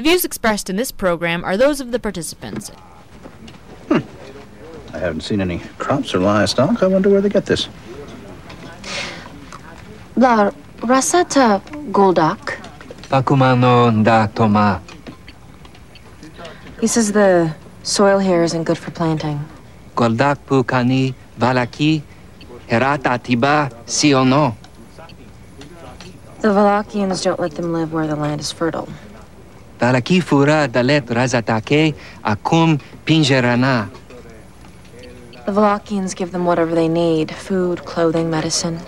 The views expressed in this program are those of the participants. Hmm. I haven't seen any crops or livestock. I wonder where they get this. La rasata goldak. Pakumano da toma. He says the soil here isn't good for planting. Goldak pukani valaki herata tiba si. The Valakians don't let them live where the land is fertile. Valaki fura dalet razatake akum pingerana. The Valakians give them whatever they need food, clothing, medicine.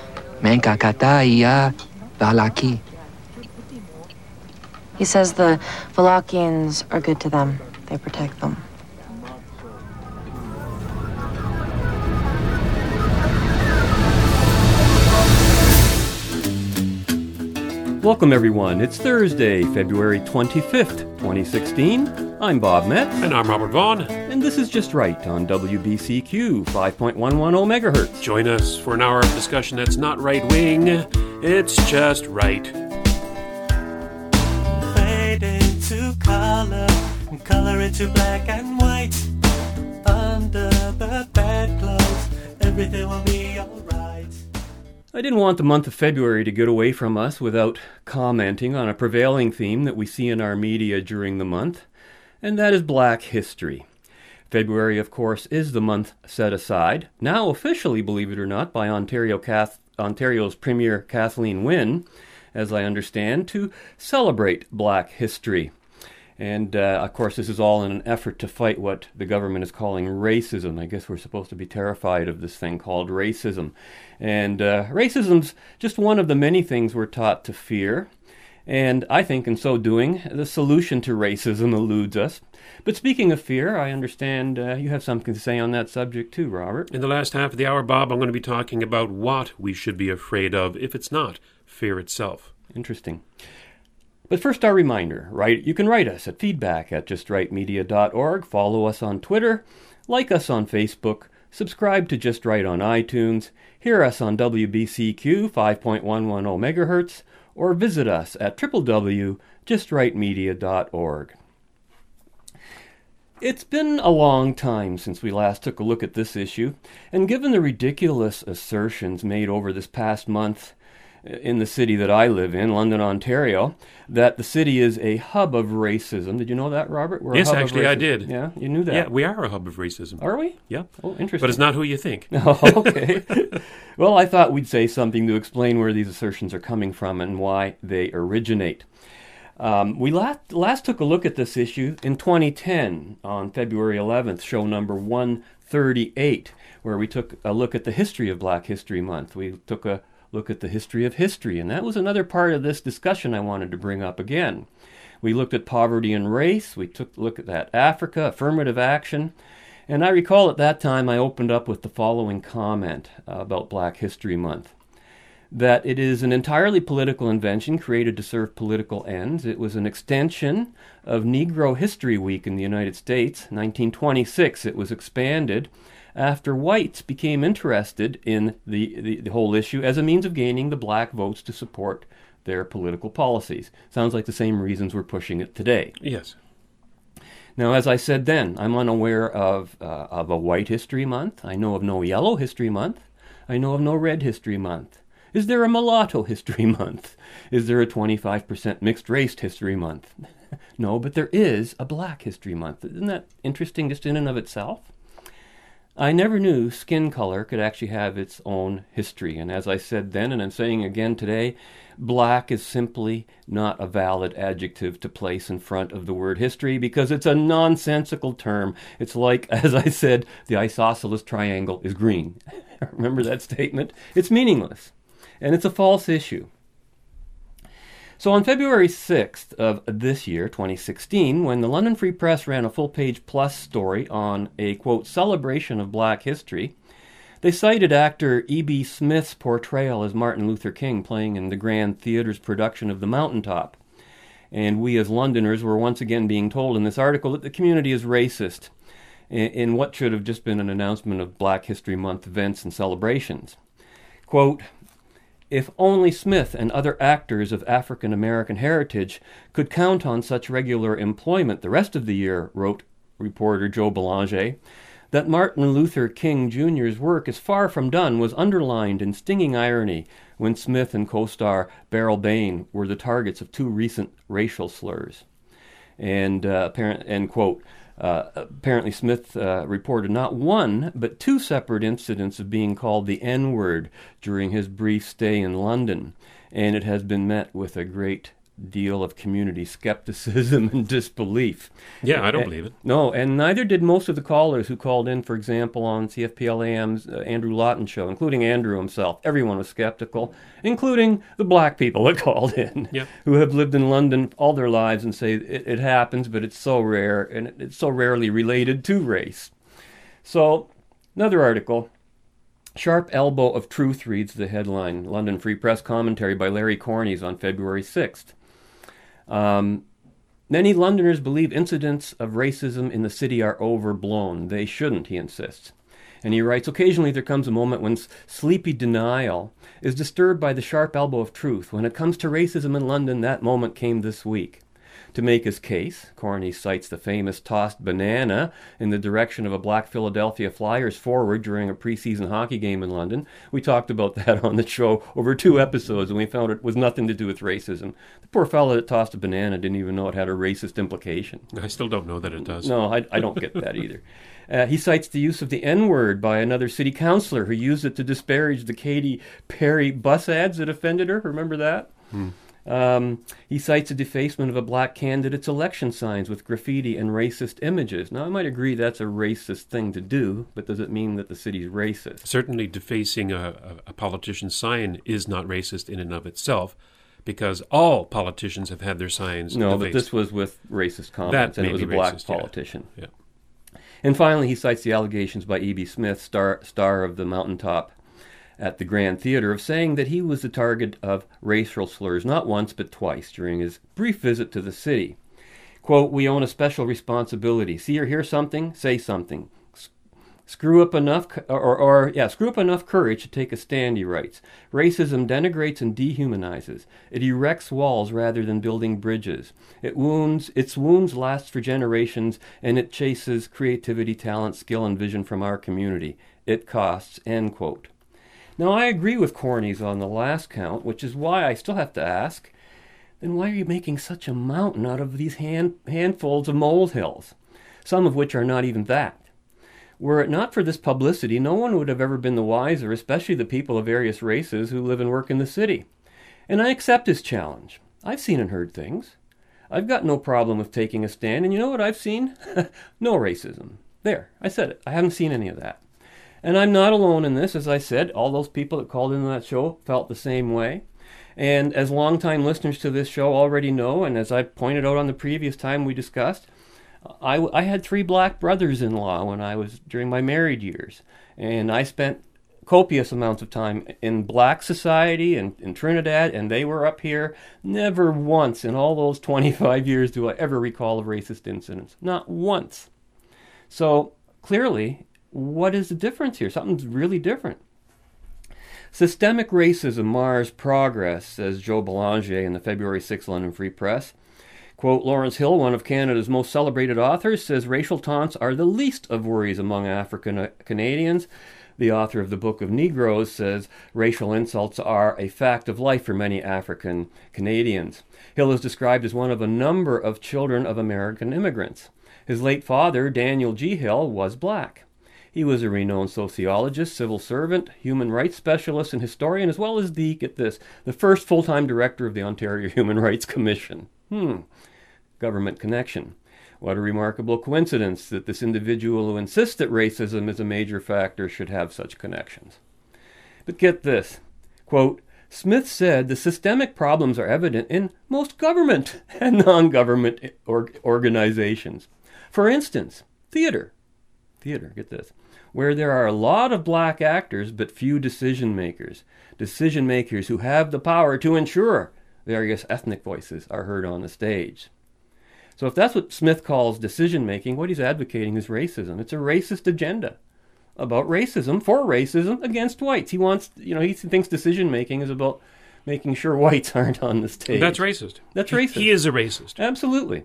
Menkakata iya valaki. He says the Valakians are good to them, they protect them. Welcome, everyone. It's Thursday, February 25th, 2016. I'm Bob Metz, And I'm Robert Vaughn. and this is Just Right on WBCQ 5.110 megahertz. Join us for an hour of discussion that's not right wing, it's just right. fade into color and color into black and white. Under the bedclothes, everything will be alright. I didn't want the month of February to get away from us without commenting on a prevailing theme that we see in our media during the month, and that is black history. February, of course, is the month set aside, now officially, believe it or not, by Ontario Cath- Ontario's Premier Kathleen Wynne, as I understand, to celebrate black history. And uh, of course, this is all in an effort to fight what the government is calling racism. I guess we're supposed to be terrified of this thing called racism. And uh, racism's just one of the many things we're taught to fear. And I think in so doing, the solution to racism eludes us. But speaking of fear, I understand uh, you have something to say on that subject too, Robert. In the last half of the hour, Bob, I'm going to be talking about what we should be afraid of if it's not fear itself. Interesting. But first, our reminder, right? You can write us at feedback at justrightmedia.org, follow us on Twitter, like us on Facebook, subscribe to Just Right on iTunes, hear us on WBCQ 5.110 megahertz, or visit us at www.justrightmedia.org. It's been a long time since we last took a look at this issue, and given the ridiculous assertions made over this past month in the city that I live in, London, Ontario, that the city is a hub of racism. Did you know that, Robert? We're a Yes, actually, I did. Yeah, you knew that. Yeah, we are a hub of racism. Are we? Yeah. Oh, interesting. But it's not who you think. Oh, okay. well, I thought we'd say something to explain where these assertions are coming from and why they originate. Um, we last, last took a look at this issue in 2010 on February 11th, show number 138, where we took a look at the history of Black History Month. We took a look at the history of history, and that was another part of this discussion I wanted to bring up again. We looked at poverty and race, we took a look at that Africa, affirmative action, and I recall at that time I opened up with the following comment uh, about Black History Month that it is an entirely political invention created to serve political ends. It was an extension of Negro History Week in the United States. 1926, it was expanded after whites became interested in the, the, the whole issue as a means of gaining the black votes to support their political policies. Sounds like the same reasons we're pushing it today. Yes. Now, as I said then, I'm unaware of, uh, of a White History Month. I know of no Yellow History Month. I know of no Red History Month. Is there a Mulatto History Month? Is there a 25% Mixed Race History Month? no, but there is a Black History Month. Isn't that interesting just in and of itself? I never knew skin color could actually have its own history. And as I said then, and I'm saying again today, black is simply not a valid adjective to place in front of the word history because it's a nonsensical term. It's like, as I said, the isosceles triangle is green. Remember that statement? It's meaningless. And it's a false issue. So on February 6th of this year, 2016, when the London Free Press ran a full page plus story on a quote celebration of black history, they cited actor E.B. Smith's portrayal as Martin Luther King playing in the Grand Theatre's production of The Mountaintop. And we as Londoners were once again being told in this article that the community is racist in, what should have just been an announcement of Black History Month events and celebrations. Quote, If only Smith and other actors of African American heritage could count on such regular employment the rest of the year, wrote reporter Joe Belanger, that Martin Luther King Jr.'s work is far from done was underlined in stinging irony when Smith and co star Beryl Bain were the targets of two recent racial slurs. And, uh, apparent, and quote, uh, apparently, Smith uh, reported not one, but two separate incidents of being called the N word during his brief stay in London, and it has been met with a great deal of community skepticism and disbelief. Yeah, I don't believe it. No, and neither did most of the callers who called in, for example, on CFPLAM's uh, Andrew Lawton show, including Andrew himself. Everyone was skeptical, including the black people that called in, who have lived in London all their lives and say it, it happens, but it's so rare and it- it's so rarely related to race. So, another article. Sharp Elbow of Truth reads the headline London Free Press commentary by Larry Cornies on February 6th. Um, Many Londoners believe incidents of racism in the city are overblown. They shouldn't, he insists. And he writes Occasionally there comes a moment when sleepy denial is disturbed by the sharp elbow of truth. When it comes to racism in London, that moment came this week. To make his case, Cornies cites the famous tossed banana in the direction of a black Philadelphia Flyers forward during a preseason hockey game in London. We talked about that on the show over two episodes, and we found it was nothing to do with racism. The poor fellow that tossed a banana didn't even know it had a racist implication. I still don't know that it does. No, I, I don't get that either. Uh, he cites the use of the N word by another city councilor who used it to disparage the Katy Perry bus ads that offended her. Remember that? Um, he cites a defacement of a black candidate's election signs with graffiti and racist images. Now, I might agree that's a racist thing to do, but does it mean that the city's racist? Certainly, defacing a, a, politician's sign is not racist in and of itself, because all politicians have had their signs defaced. No, defaced. but this was with racist comments, That and it was a black racist, yeah. politician. Yeah. And finally, he cites the allegations by E.B. Smith, star, star of the Mountaintop at the Grand Theater, of saying that he was the target of racial slurs not once but twice during his brief visit to the city. Quote, We own a special responsibility. See or hear something? Say something. Screw up enough, or, or yeah, screw up enough courage to take a stand. He writes. Racism denigrates and dehumanizes. It erects walls rather than building bridges. It wounds. Its wounds last for generations, and it chases creativity, talent, skill, and vision from our community. It costs. End quote. Now I agree with Cornies on the last count, which is why I still have to ask. Then why are you making such a mountain out of these hand, handfuls of molehills, some of which are not even that? Were it not for this publicity, no one would have ever been the wiser, especially the people of various races who live and work in the city. And I accept his challenge. I've seen and heard things. I've got no problem with taking a stand, and you know what I've seen? no racism. There, I said it. I haven't seen any of that. And I'm not alone in this. As I said, all those people that called into that show felt the same way. And as longtime listeners to this show already know, and as I pointed out on the previous time we discussed, I, I had three black brothers-in-law when I was during my married years, and I spent copious amounts of time in black society and in Trinidad, and they were up here. Never once in all those 25 years do I ever recall a racist incident. Not once. So clearly, what is the difference here? Something's really different. Systemic racism mars progress, says Joe Belanger in the February 6 London Free Press. Quote, Lawrence Hill, one of Canada's most celebrated authors, says racial taunts are the least of worries among African uh, Canadians. The author of the Book of Negroes says racial insults are a fact of life for many African Canadians. Hill is described as one of a number of children of American immigrants. His late father, Daniel G. Hill, was black. He was a renowned sociologist, civil servant, human rights specialist, and historian, as well as the, get this, the first full time director of the Ontario Human Rights Commission. Hmm, government connection. What a remarkable coincidence that this individual who insists that racism is a major factor should have such connections. But get this quote, Smith said the systemic problems are evident in most government and non government or- organizations. For instance, theater. Theater, get this. Where there are a lot of black actors but few decision makers. Decision makers who have the power to ensure various ethnic voices are heard on the stage. So if that's what Smith calls decision making, what he's advocating is racism. It's a racist agenda. about racism for racism against whites. He wants, you know, he thinks decision making is about making sure whites aren't on the stage. That's racist. That's racist. He is a racist. Absolutely.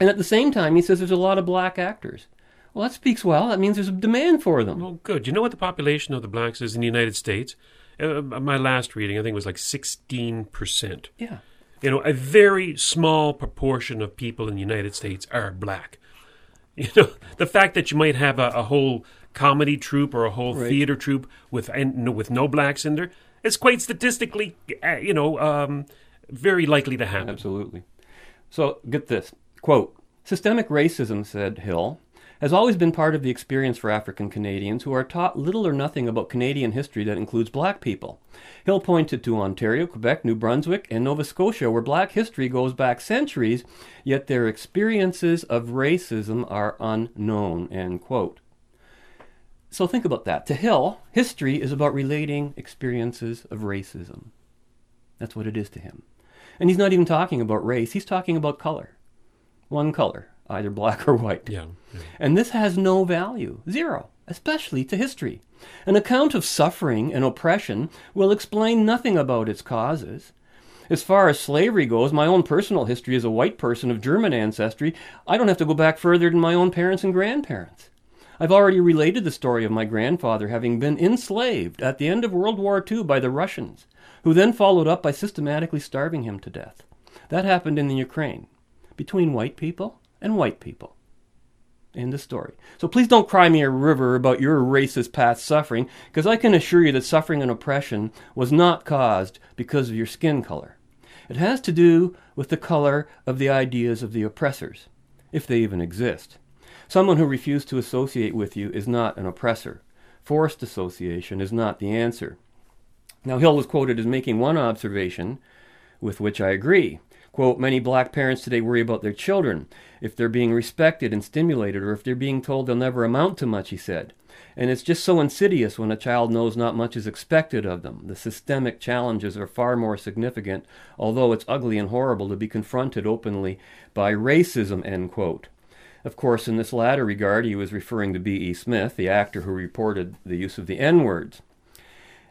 And at the same time, he says there's a lot of black actors. Well, that speaks well. That means there's a demand for them. Well, good. You know what the population of the blacks is in the United States? Uh, my last reading, I think, it was like 16%. Yeah. You know, a very small proportion of people in the United States are black. You know, the fact that you might have a, a whole comedy troupe or a whole Right. theater troupe with and no, with no blacks in there, it's quite statistically, uh, you know, um, very likely to happen. Absolutely. So get this quote: "Systemic racism," said Hill, "has always been part of the experience for African Canadians who are taught little or nothing about Canadian history that includes black people." Hill pointed to Ontario, Quebec, New Brunswick, and Nova Scotia, where black history goes back centuries, yet their experiences of racism are unknown. End quote. So think about that. To Hill, history is about relating experiences of racism. That's what it is to him. And he's not even talking about race, he's talking about color. One color, either black or white. Yeah. yeah. And this has no value, zero, especially to history. An account of suffering and oppression will explain nothing about its causes. As far as slavery goes, my own personal history as a white person of German ancestry, I don't have to go back further than my own parents and grandparents. I've already related the story of my grandfather having been enslaved at the end of World War II by the Russians, who then followed up by systematically starving him to death. That happened in the Ukraine, between white people and white people. End of story. So please don't cry me a river about your racist past suffering, because I can assure you that suffering and oppression was not caused because of your skin color. It has to do with the color of the ideas of the oppressors, if they even exist. Someone who refused to associate with you is not an oppressor. Forced association is not the answer. Now, Hill was quoted as making one observation with which I agree. Quote, many black parents today worry about their children, if they're being respected and stimulated, or if they're being told they'll never amount to much, he said. And it's just so insidious when a child knows not much is expected of them. The systemic challenges are far more significant, although it's ugly and horrible to be confronted openly by racism, end quote. Of course, in this latter regard, he was referring to B.E. Smith, the actor who reported the use of the N words.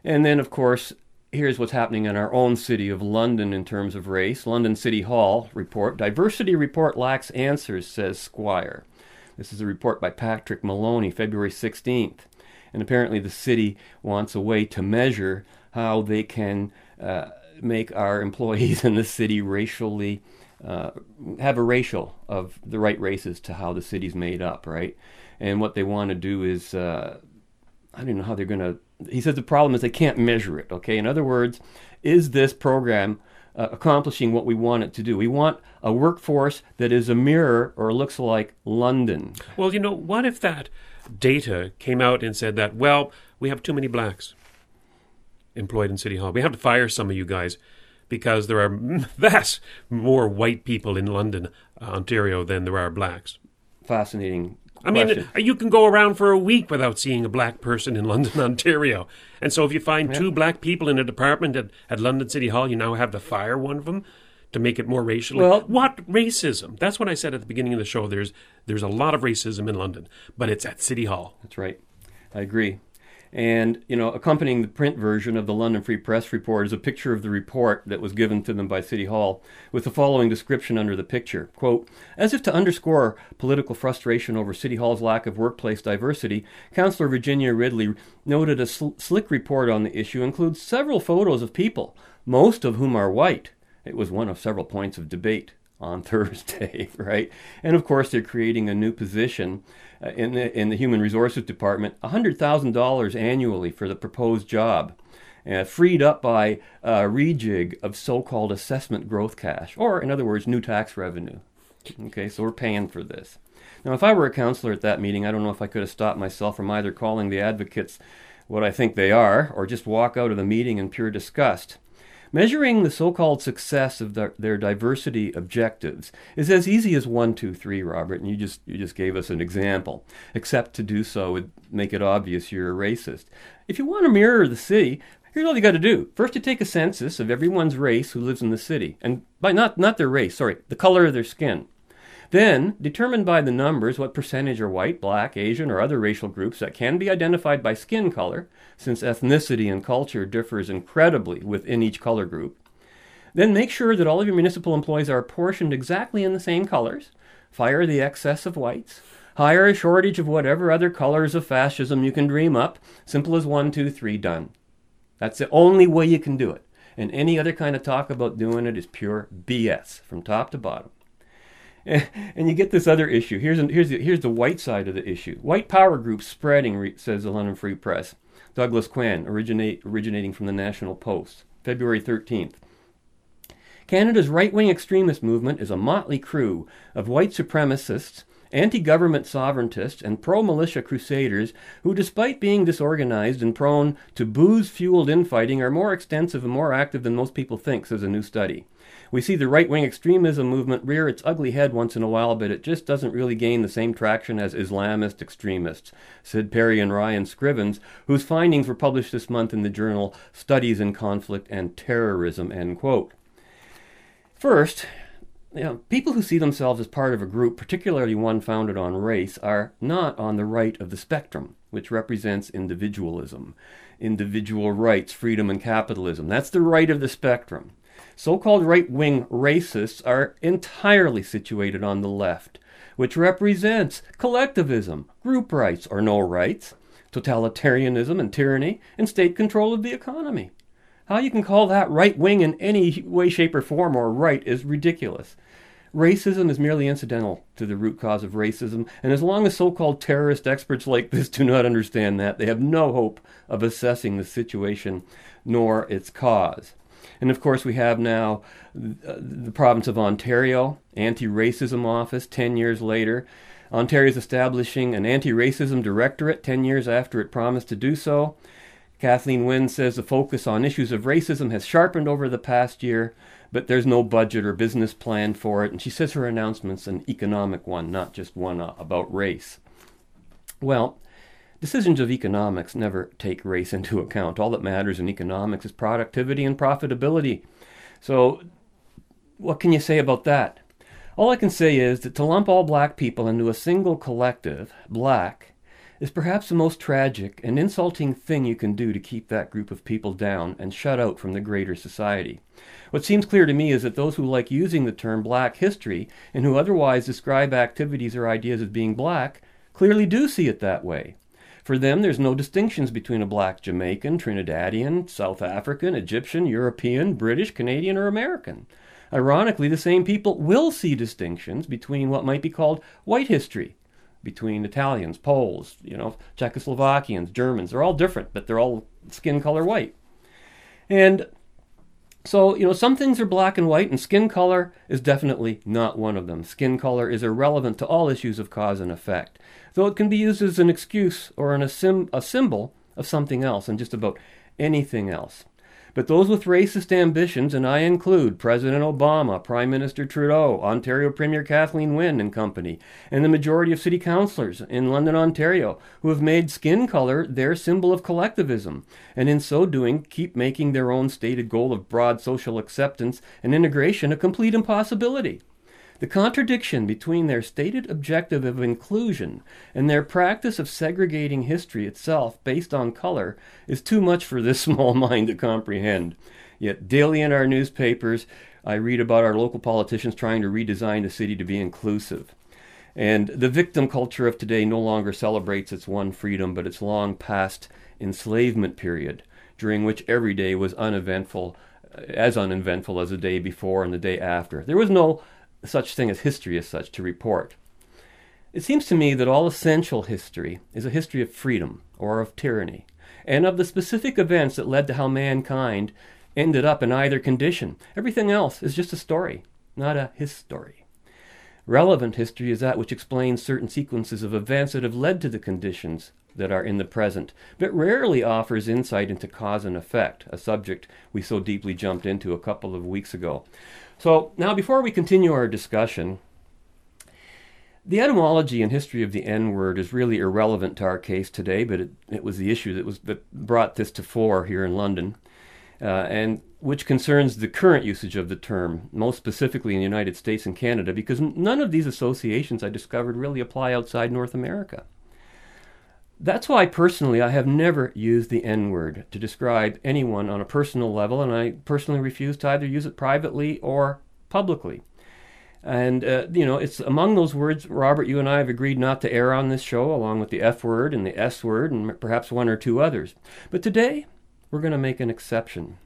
And then, of course, here's what's happening in our own city of London in terms of race. London City Hall report Diversity report lacks answers, says Squire. This is a report by Patrick Maloney, February 16th. And apparently, the city wants a way to measure how they can uh, make our employees in the city racially uh, have a racial of the right races to how the city's made up, right? And what they want to do is, uh, I don't know how they're going to. He says the problem is they can't measure it, okay? In other words, is this program uh, accomplishing what we want it to do? We want a workforce that is a mirror or looks like London. Well, you know, what if that data came out and said that, well, we have too many blacks employed in City Hall. We have to fire some of you guys because there are vast more white people in London, uh, Ontario, than there are blacks. Fascinating. I mean, uh, you can go around for a week without seeing a black person in London, Ontario. And so if you find two black people in a department at, at London City Hall, you now have to fire one of them to make it more racial. Well- what racism? That's what I said at the beginning of the show. There's there's a lot of racism in London, but it's at City Hall. That's right. I agree. And, you know, accompanying the print version of the London Free Press report is a picture of the report that was given to them by City Hall with the following description under the picture. Quote, as if to underscore political frustration over City Hall's lack of workplace diversity, Councillor Virginia Ridley noted a sl- slick report on the issue includes several photos of people, most of whom are white. It was one of several points of debate on Thursday, right? And of course, they're creating a new position in the in the Human Resources Department, hundred thousand dollars annually for the proposed job, uh, freed up by a rejig of so-called assessment growth cash, or in other words, new tax revenue. Okay, so we're paying for this. Now, if I were a counselor at that meeting, I don't know if I could have stopped myself from either calling the advocates what I think they are, or just walk out of the meeting in pure disgust. Measuring the so called success of their, their diversity objectives is as easy as one, two, three, Robert, and you just, you just gave us an example. Except to do so would make it obvious you're a racist. If you want to mirror the city, here's all you got to do. First, you take a census of everyone's race who lives in the city, and by not, not their race, sorry, the color of their skin. Then, determine by the numbers what percentage are white, black, Asian, or other racial groups that can be identified by skin color, since ethnicity and culture differs incredibly within each color group. Then make sure that all of your municipal employees are apportioned exactly in the same colors. Fire the excess of whites. Hire a shortage of whatever other colors of fascism you can dream up. Simple as one, two, three, done. That's the only way you can do it. And any other kind of talk about doing it is pure BS from top to bottom. And you get this other issue. Here's, an, here's, the, here's the white side of the issue. White power groups spreading, re- says the London Free Press. Douglas Quan, originate, originating from the National Post, February 13th. Canada's right wing extremist movement is a motley crew of white supremacists, anti government sovereigntists, and pro militia crusaders who, despite being disorganized and prone to booze fueled infighting, are more extensive and more active than most people think, says a new study. We see the right wing extremism movement rear its ugly head once in a while, but it just doesn't really gain the same traction as Islamist extremists, said Perry and Ryan Scrivens, whose findings were published this month in the journal Studies in Conflict and Terrorism. End quote. First, you know, people who see themselves as part of a group, particularly one founded on race, are not on the right of the spectrum, which represents individualism, individual rights, freedom, and capitalism. That's the right of the spectrum. So called right wing racists are entirely situated on the left, which represents collectivism, group rights or no rights, totalitarianism and tyranny, and state control of the economy. How you can call that right wing in any way, shape, or form or right is ridiculous. Racism is merely incidental to the root cause of racism, and as long as so called terrorist experts like this do not understand that, they have no hope of assessing the situation nor its cause. And of course, we have now the province of Ontario, anti racism office 10 years later. Ontario is establishing an anti racism directorate 10 years after it promised to do so. Kathleen Wynne says the focus on issues of racism has sharpened over the past year, but there's no budget or business plan for it. And she says her announcement's an economic one, not just one uh, about race. Well, decisions of economics never take race into account. All that matters in economics is productivity and profitability. So, what can you say about that? All I can say is that to lump all black people into a single collective, black, is perhaps the most tragic and insulting thing you can do to keep that group of people down and shut out from the greater society. What seems clear to me is that those who like using the term black history and who otherwise describe activities or ideas as being black clearly do see it that way. For them, there's no distinctions between a black Jamaican, Trinidadian, South African, Egyptian, European, British, Canadian, or American. Ironically, the same people will see distinctions between what might be called white history, between Italians, Poles, you know, Czechoslovakians, Germans. They're all different, but they're all skin color white. And so, you know, some things are black and white, and skin color is definitely not one of them. Skin color is irrelevant to all issues of cause and effect, though it can be used as an excuse or an, a, sim, a symbol of something else and just about anything else. But those with racist ambitions, and I include President Obama, Prime Minister Trudeau, Ontario Premier Kathleen Wynne and company, and the majority of city councillors in London, Ontario, who have made skin color their symbol of collectivism, and in so doing keep making their own stated goal of broad social acceptance and integration a complete impossibility. The contradiction between their stated objective of inclusion and their practice of segregating history itself based on color is too much for this small mind to comprehend. Yet, daily in our newspapers, I read about our local politicians trying to redesign the city to be inclusive. And the victim culture of today no longer celebrates its one freedom, but its long past enslavement period, during which every day was uneventful, as uneventful as the day before and the day after. There was no such thing as history as such to report. It seems to me that all essential history is a history of freedom or of tyranny, and of the specific events that led to how mankind ended up in either condition. Everything else is just a story, not a history. Relevant history is that which explains certain sequences of events that have led to the conditions that are in the present, but rarely offers insight into cause and effect, a subject we so deeply jumped into a couple of weeks ago. So, now before we continue our discussion, the etymology and history of the N word is really irrelevant to our case today, but it, it was the issue that was that brought this to fore here in London. uh, and which concerns the current usage of the term, most specifically in the United States and Canada, because none of these associations I discovered really apply outside North America. That's why personally I have never used the N word to describe anyone on a personal level, and I personally refuse to either use it privately or publicly. And, uh, you know, it's among those words, Robert, you and I have agreed not to air on this show, along with the F word and the S word, and perhaps one or two others. But today, we're going to make an exception.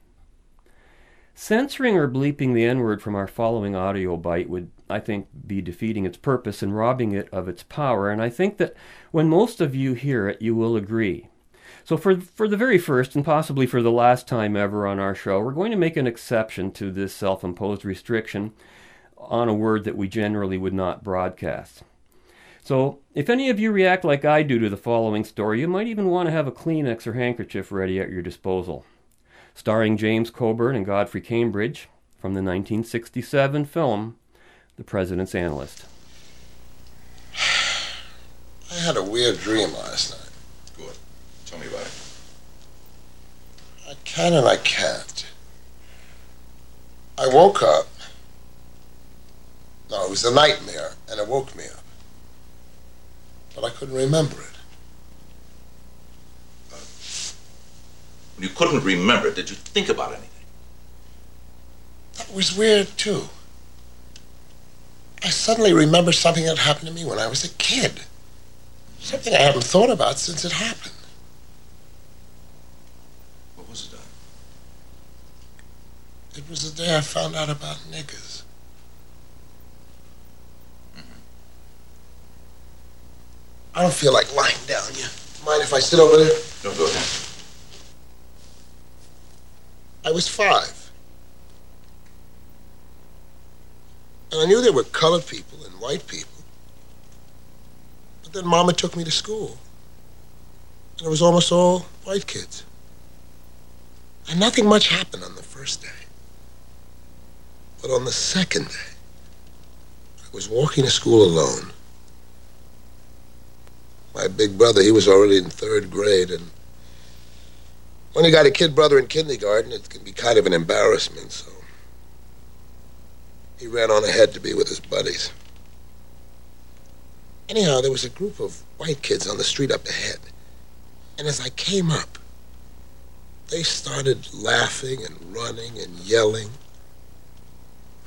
Censoring or bleeping the N word from our following audio bite would, I think, be defeating its purpose and robbing it of its power, and I think that when most of you hear it, you will agree. So, for, for the very first and possibly for the last time ever on our show, we're going to make an exception to this self imposed restriction on a word that we generally would not broadcast. So, if any of you react like I do to the following story, you might even want to have a Kleenex or handkerchief ready at your disposal. Starring James Coburn and Godfrey Cambridge from the 1967 film The President's Analyst. I had a weird dream last night. Good. Tell me about it. I can and I can't. I woke up. No, it was a nightmare, and it woke me up. But I couldn't remember it. When you couldn't remember did you think about anything? That was weird, too. I suddenly remembered something that happened to me when I was a kid. Something I haven't thought about since it happened. What was it, Don? It was the day I found out about niggers. Mm-hmm. I don't feel like lying down. You mind if I sit over there? No, go ahead. I was five. And I knew there were colored people and white people. But then Mama took me to school. And it was almost all white kids. And nothing much happened on the first day. But on the second day, I was walking to school alone. My big brother, he was already in third grade, and when you got a kid brother in kindergarten, it can be kind of an embarrassment, so he ran on ahead to be with his buddies. Anyhow, there was a group of white kids on the street up ahead. And as I came up, they started laughing and running and yelling.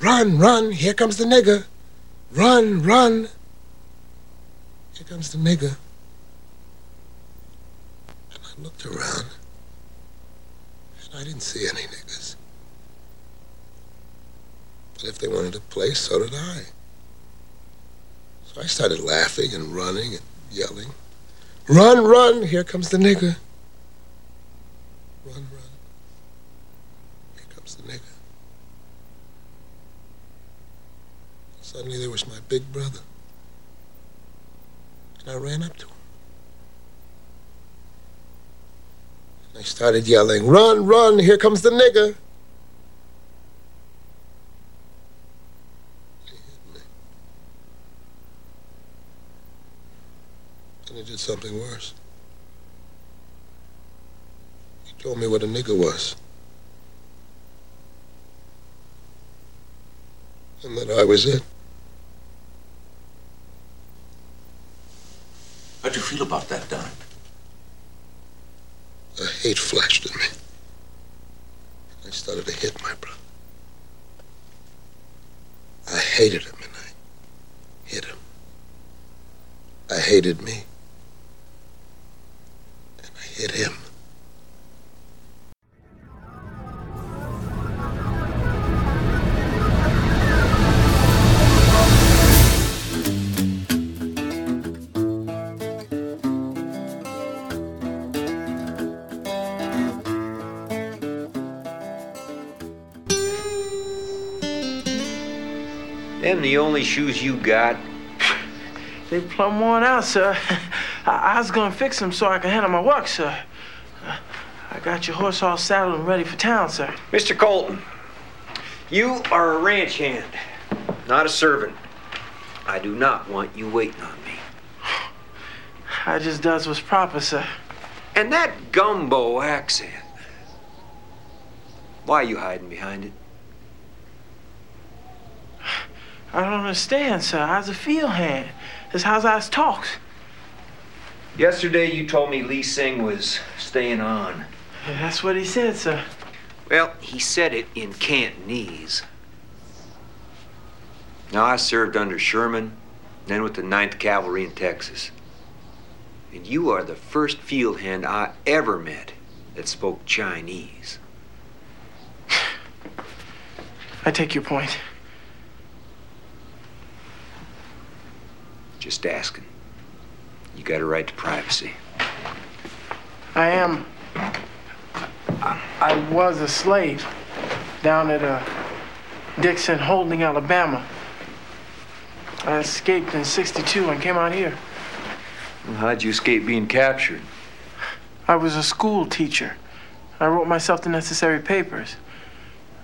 Run, run, here comes the nigger. Run, run. Here comes the nigger. And I looked around. I didn't see any niggas. But if they wanted to play, so did I. So I started laughing and running and yelling. Run, run, here comes the nigger. Run, run. Here comes the nigger. Suddenly there was my big brother. And I ran up to him. I started yelling, Run, run, here comes the nigger. And he did something worse. He told me what a nigger was. And that I was it. How'd you feel about that, Don? A hate flashed in me. I started to hit my brother. I hated him and I hit him. I hated me. And I hit him. Them the only shoes you got? They plumb worn out, sir. I, I was gonna fix them so I can handle my work, sir. I got your horse all saddled and ready for town, sir. Mr. Colton, you are a ranch hand, not a servant. I do not want you waiting on me. I just does what's proper, sir. And that gumbo accent. Why are you hiding behind it? I don't understand, sir. How's a field hand? That's how I talks. Yesterday you told me Lee Sing was staying on. That's what he said, sir. Well, he said it in Cantonese. Now, I served under Sherman, then with the 9th Cavalry in Texas. And you are the first field hand I ever met that spoke Chinese. I take your point. Just asking. You got a right to privacy. I am. I, I was a slave down at uh, Dixon Holding, Alabama. I escaped in 62 and came out here. Well, how'd you escape being captured? I was a school teacher. I wrote myself the necessary papers.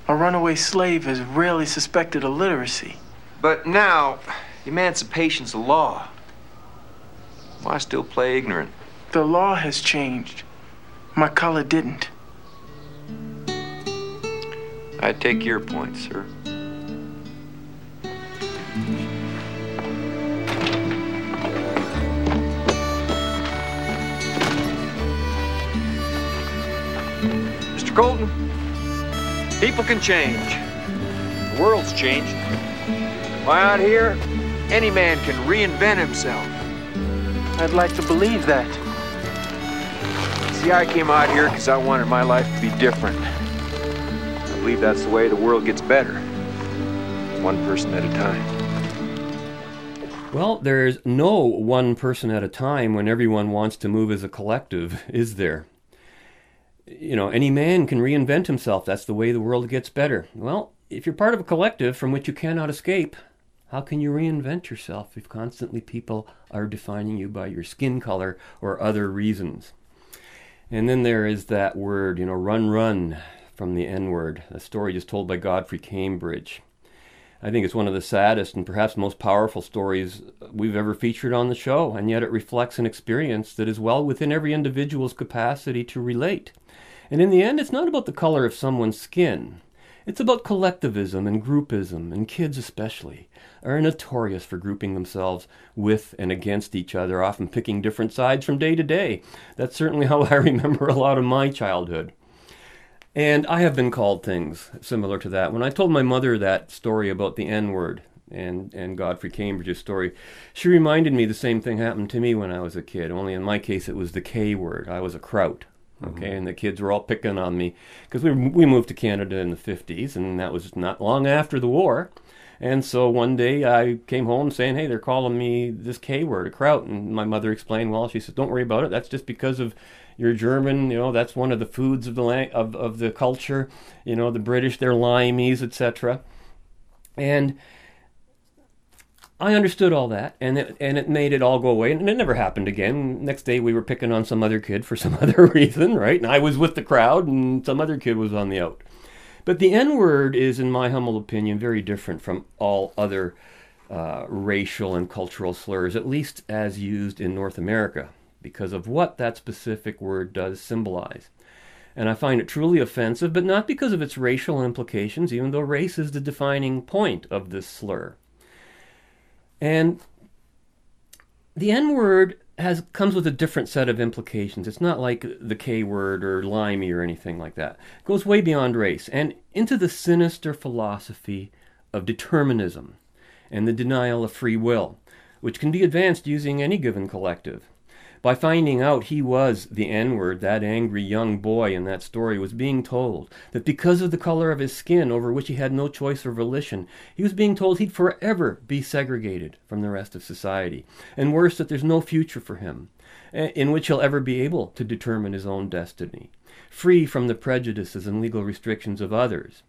A runaway slave is rarely suspected of literacy. But now, emancipation's a law. Why still play ignorant? The law has changed. My color didn't. I take your point, sir. Mr. Colton, people can change. The world's changed. Why out here, any man can reinvent himself. I'd like to believe that. See, I came out here because I wanted my life to be different. I believe that's the way the world gets better. One person at a time. Well, there's no one person at a time when everyone wants to move as a collective, is there? You know, any man can reinvent himself. That's the way the world gets better. Well, if you're part of a collective from which you cannot escape, how can you reinvent yourself if constantly people are defining you by your skin color or other reasons? And then there is that word, you know, run, run from the N word, a story just told by Godfrey Cambridge. I think it's one of the saddest and perhaps most powerful stories we've ever featured on the show, and yet it reflects an experience that is well within every individual's capacity to relate. And in the end, it's not about the color of someone's skin. It's about collectivism and groupism, and kids especially are notorious for grouping themselves with and against each other, often picking different sides from day to day. That's certainly how I remember a lot of my childhood. And I have been called things similar to that. When I told my mother that story about the N word and, and Godfrey Cambridge's story, she reminded me the same thing happened to me when I was a kid, only in my case it was the K word. I was a kraut. Okay, mm-hmm. and the kids were all picking on me because we, we moved to Canada in the 50s, and that was not long after the war. And so one day I came home saying, "Hey, they're calling me this K word, a kraut." And my mother explained, "Well, she said, don't worry about it. That's just because of you're German, you know, that's one of the foods of the lang- of of the culture. You know, the British, they're limeys, etc." And I understood all that, and it and it made it all go away, and it never happened again. Next day, we were picking on some other kid for some other reason, right? And I was with the crowd, and some other kid was on the out. But the N word is, in my humble opinion, very different from all other uh, racial and cultural slurs, at least as used in North America because of what that specific word does symbolize. And I find it truly offensive, but not because of its racial implications, even though race is the defining point of this slur. And the N word has comes with a different set of implications. It's not like the K word or limey or anything like that. It goes way beyond race and into the sinister philosophy of determinism and the denial of free will, which can be advanced using any given collective. By finding out he was the N word, that angry young boy in that story was being told that because of the color of his skin, over which he had no choice or volition, he was being told he'd forever be segregated from the rest of society. And worse, that there's no future for him in which he'll ever be able to determine his own destiny, free from the prejudices and legal restrictions of others.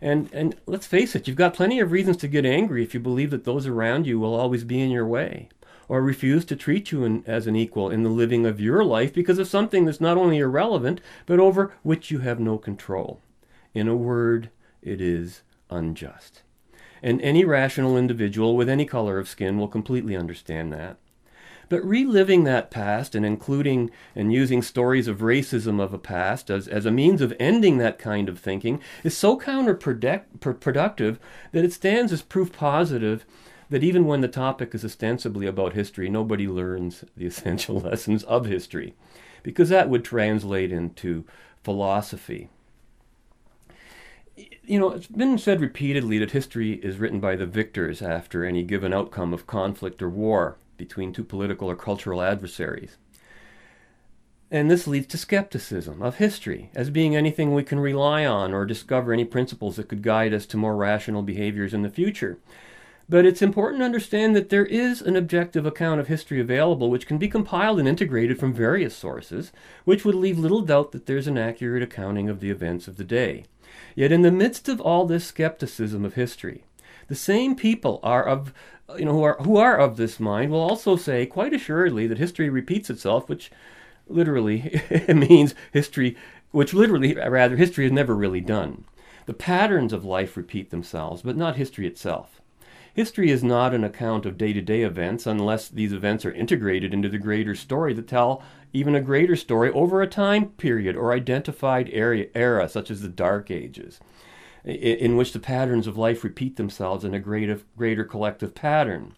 And and let's face it, you've got plenty of reasons to get angry if you believe that those around you will always be in your way or refuse to treat you in, as an equal in the living of your life because of something that's not only irrelevant, but over which you have no control. In a word, it is unjust. And any rational individual with any color of skin will completely understand that. But reliving that past and including and using stories of racism of a past as, as a means of ending that kind of thinking is so counterproductive that it stands as proof positive that even when the topic is ostensibly about history, nobody learns the essential lessons of history, because that would translate into philosophy. You know, it's been said repeatedly that history is written by the victors after any given outcome of conflict or war between two political or cultural adversaries. And this leads to skepticism of history as being anything we can rely on or discover any principles that could guide us to more rational behaviors in the future. But it's important to understand that there is an objective account of history available which can be compiled and integrated from various sources, which would leave little doubt that there's an accurate accounting of the events of the day. Yet in the midst of all this skepticism of history, the same people are of you know who are who are of this mind will also say quite assuredly that history repeats itself, which literally means history which literally rather history is never really done. The patterns of life repeat themselves, but not history itself. History is not an account of day to day events unless these events are integrated into the greater story that tell even a greater story over a time period or identified area, era, such as the Dark Ages, in, in which the patterns of life repeat themselves in a greater, greater collective pattern.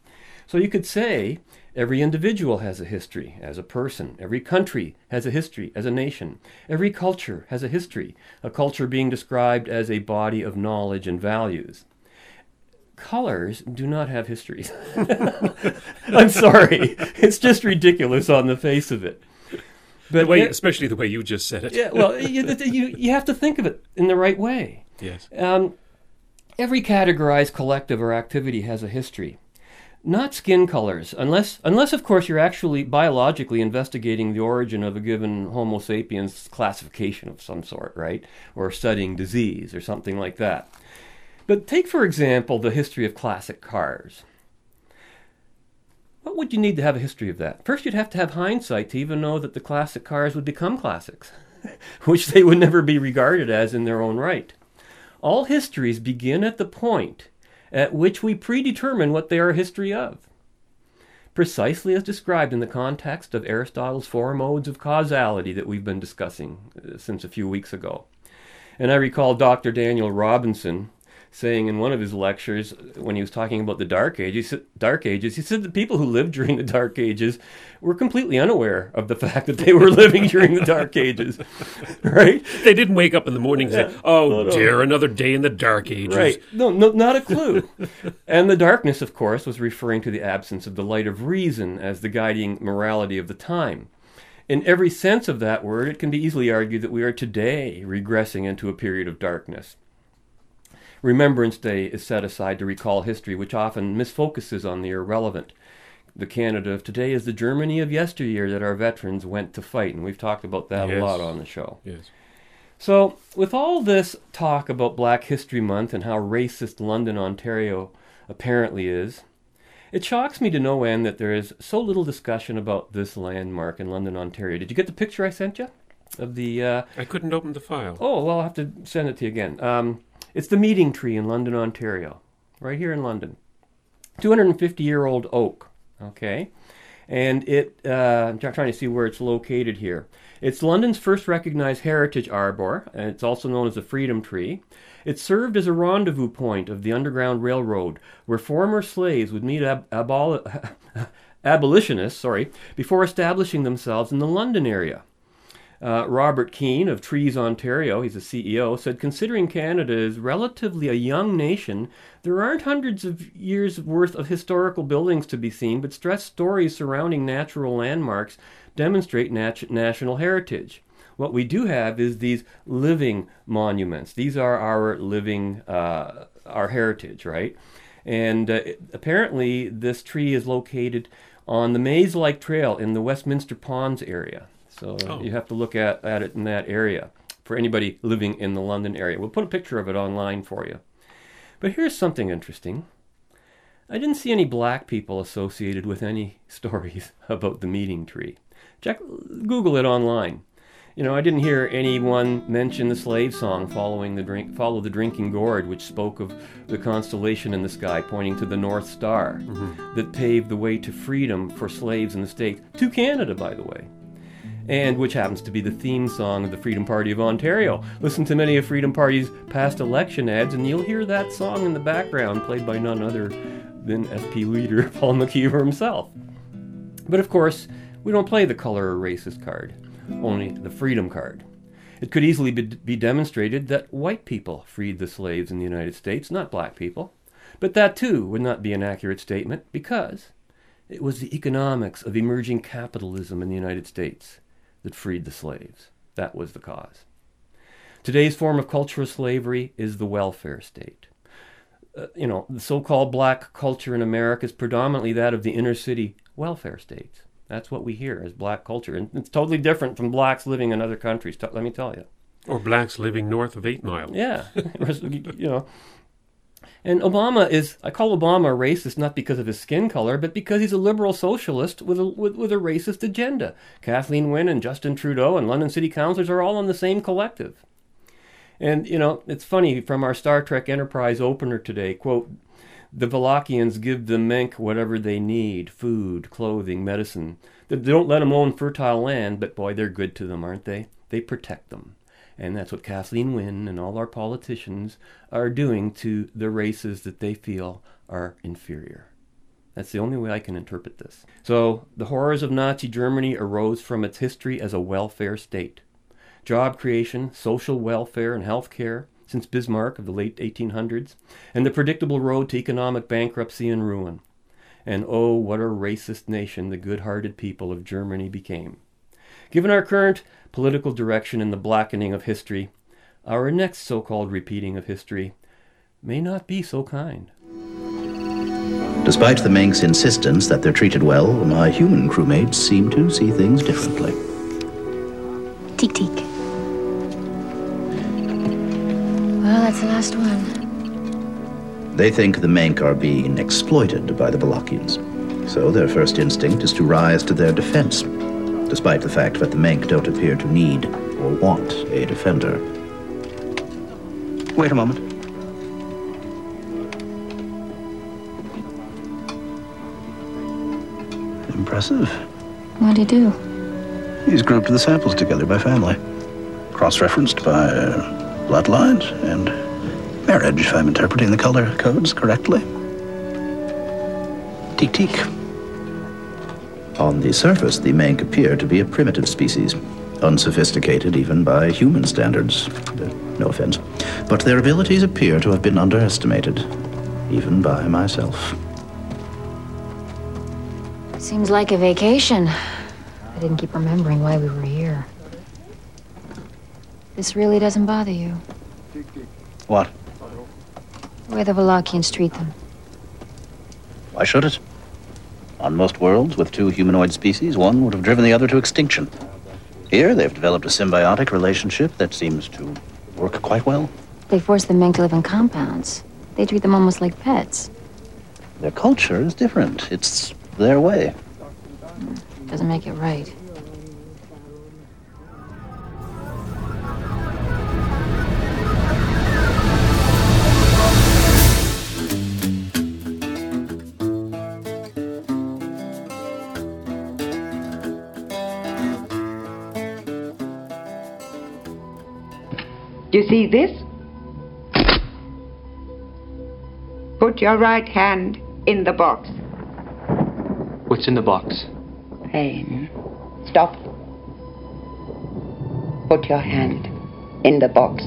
So you could say every individual has a history as a person, every country has a history as a nation, every culture has a history, a culture being described as a body of knowledge and values colors do not have histories. I'm sorry. It's just ridiculous on the face of it. But the way, it, especially the way you just said it. yeah, well, you, you, you have to think of it in the right way. Yes. Um, every categorized collective or activity has a history. Not skin colors, unless, unless of course, you're actually biologically investigating the origin of a given Homo sapiens classification of some sort, right? Or studying disease or something like that. But take, for example, the history of classic cars. What would you need to have a history of that? First, you'd have to have hindsight to even know that the classic cars would become classics, which they would never be regarded as in their own right. All histories begin at the point at which we predetermine what they are a history of. Precisely as described in the context of Aristotle's four modes of causality that we've been discussing uh, since a few weeks ago. And I recall Dr. Daniel Robinson saying in one of his lectures when he was talking about the Dark Ages, Dark Ages, he said the people who lived during the Dark Ages were completely unaware of the fact that they were living during the Dark Ages, right? They didn't wake up in the morning and say, "Oh no, no. dear, another day in the Dark Ages." Right? No, no, not a clue. and the darkness, of course, was referring to the absence of the light of reason as the guiding morality of the time. In every sense of that word, it can be easily argued that we are today regressing into a period of darkness. Remembrance Day is set aside to recall history, which often misfocuses on the irrelevant. The Canada of today is the Germany of yesteryear that our veterans went to fight, and we've talked about that yes. a lot on the show. Yes. So, with all this talk about Black History Month and how racist London, Ontario apparently is, it shocks me to no end that there is so little discussion about this landmark in London, Ontario. Did you get the picture I sent you of the? Uh... I couldn't open the file. Oh well, I'll have to send it to you again. Um, it's the Meeting Tree in London, Ontario, right here in London. 250 year old oak, okay? And it, uh, I'm trying to see where it's located here. It's London's first recognized heritage arbor, and it's also known as the Freedom Tree. It served as a rendezvous point of the Underground Railroad, where former slaves would meet ab- abol- abolitionists, sorry, before establishing themselves in the London area. Uh, Robert Keen of Trees Ontario, he's a CEO, said considering Canada is relatively a young nation, there aren't hundreds of years worth of historical buildings to be seen, but stressed stories surrounding natural landmarks demonstrate nat- national heritage. What we do have is these living monuments. These are our living, uh, our heritage, right? And uh, apparently, this tree is located on the maze like trail in the Westminster Ponds area. So uh, oh. you have to look at, at it in that area for anybody living in the London area. We'll put a picture of it online for you. But here's something interesting. I didn't see any black people associated with any stories about the meeting tree. Check Google it online. You know, I didn't hear anyone mention the slave song following the drink, follow the drinking gourd, which spoke of the constellation in the sky pointing to the North Star mm-hmm. that paved the way to freedom for slaves in the States, to Canada, by the way, and which happens to be the theme song of the Freedom Party of Ontario. Listen to many of Freedom Party's past election ads, and you'll hear that song in the background, played by none other than FP leader Paul McKeever himself. But of course, we don't play the color or racist card, only the freedom card. It could easily be, be, demonstrated that white people freed the slaves in the United States, not black people. But that too would not be an accurate statement because it was the economics of emerging capitalism in the United States that freed the slaves. That was the cause. Today's form of cultural slavery is the welfare state. Uh, you know, the so called black culture in America is predominantly that of the inner city welfare states. That's what we hear as black culture. And it's totally different from blacks living in other countries, let me tell you. Or blacks living north of Eight Mile. Yeah. you know. And Obama is, I call Obama a racist not because of his skin color, but because he's a liberal socialist with a, with, with a racist agenda. Kathleen Wynne and Justin Trudeau and London City Councillors are all on the same collective. And, you know, it's funny from our Star Trek Enterprise opener today, quote, the Valakians give the Menk whatever they need food, clothing, medicine. They don't let them own fertile land, but boy, they're good to them, aren't they? They protect them. And that's what Kathleen Wynne and all our politicians are doing to the races that they feel are inferior. That's the only way I can interpret this. So, the horrors of Nazi Germany arose from its history as a welfare state. Job creation, social welfare, and health care since Bismarck of the late 1800s, and the predictable road to economic bankruptcy and ruin. And oh, what a racist nation the good hearted people of Germany became. Given our current political direction and the blackening of history, our next so called repeating of history may not be so kind. Despite the Menk's insistence that they're treated well, my human crewmates seem to see things differently. Teek teek. Well, that's the last one. They think the Menk are being exploited by the Valakians. So their first instinct is to rise to their defense, despite the fact that the Menk don't appear to need or want a defender. Wait a moment. Impressive. What'd he do? He's grouped the samples together by family, cross-referenced by uh, bloodlines and marriage, if I'm interpreting the color codes correctly. Teek teek. On the surface, the Menk appear to be a primitive species, unsophisticated even by human standards. No offense. But their abilities appear to have been underestimated, even by myself. Seems like a vacation. I didn't keep remembering why we were here. This really doesn't bother you. What? The way the Valakians treat them. Why should it? On most worlds with two humanoid species, one would have driven the other to extinction. Here, they've developed a symbiotic relationship that seems to work quite well. They force the men to live in compounds. They treat them almost like pets. Their culture is different. It's their way. Doesn't make it right. You see this? Put your right hand in the box. What's in the box? Pain. Stop. Put your hand in the box.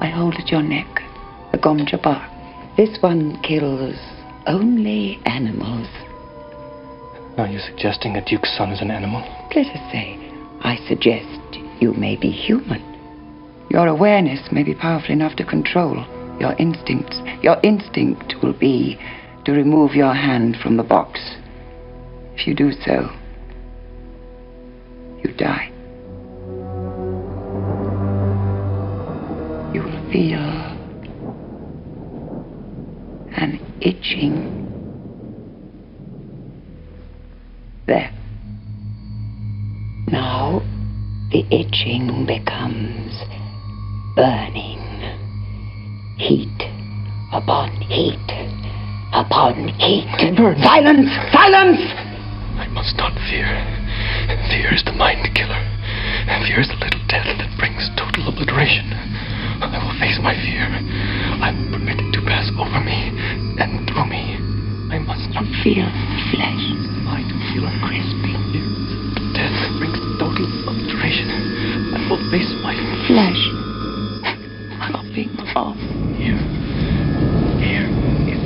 I hold at your neck the gom jabbar. This one kills only animals. Are you suggesting a duke's son is an animal? Let us say, I suggest you may be human. Your awareness may be powerful enough to control your instincts. Your instinct will be to remove your hand from the box. If you do so, you die. You will feel an itching There. Now the itching becomes burning. Heat upon heat upon heat. Silence! Silence! I must not fear. Fear is the mind killer. Fear is the little death that brings total obliteration. I will face my fear. I will permit it to pass over me and through me. I must not Feel flesh. Mind killer. Crisping. Fear is death brings total obliteration. I will face my Flesh. Dropping off. Here. Here is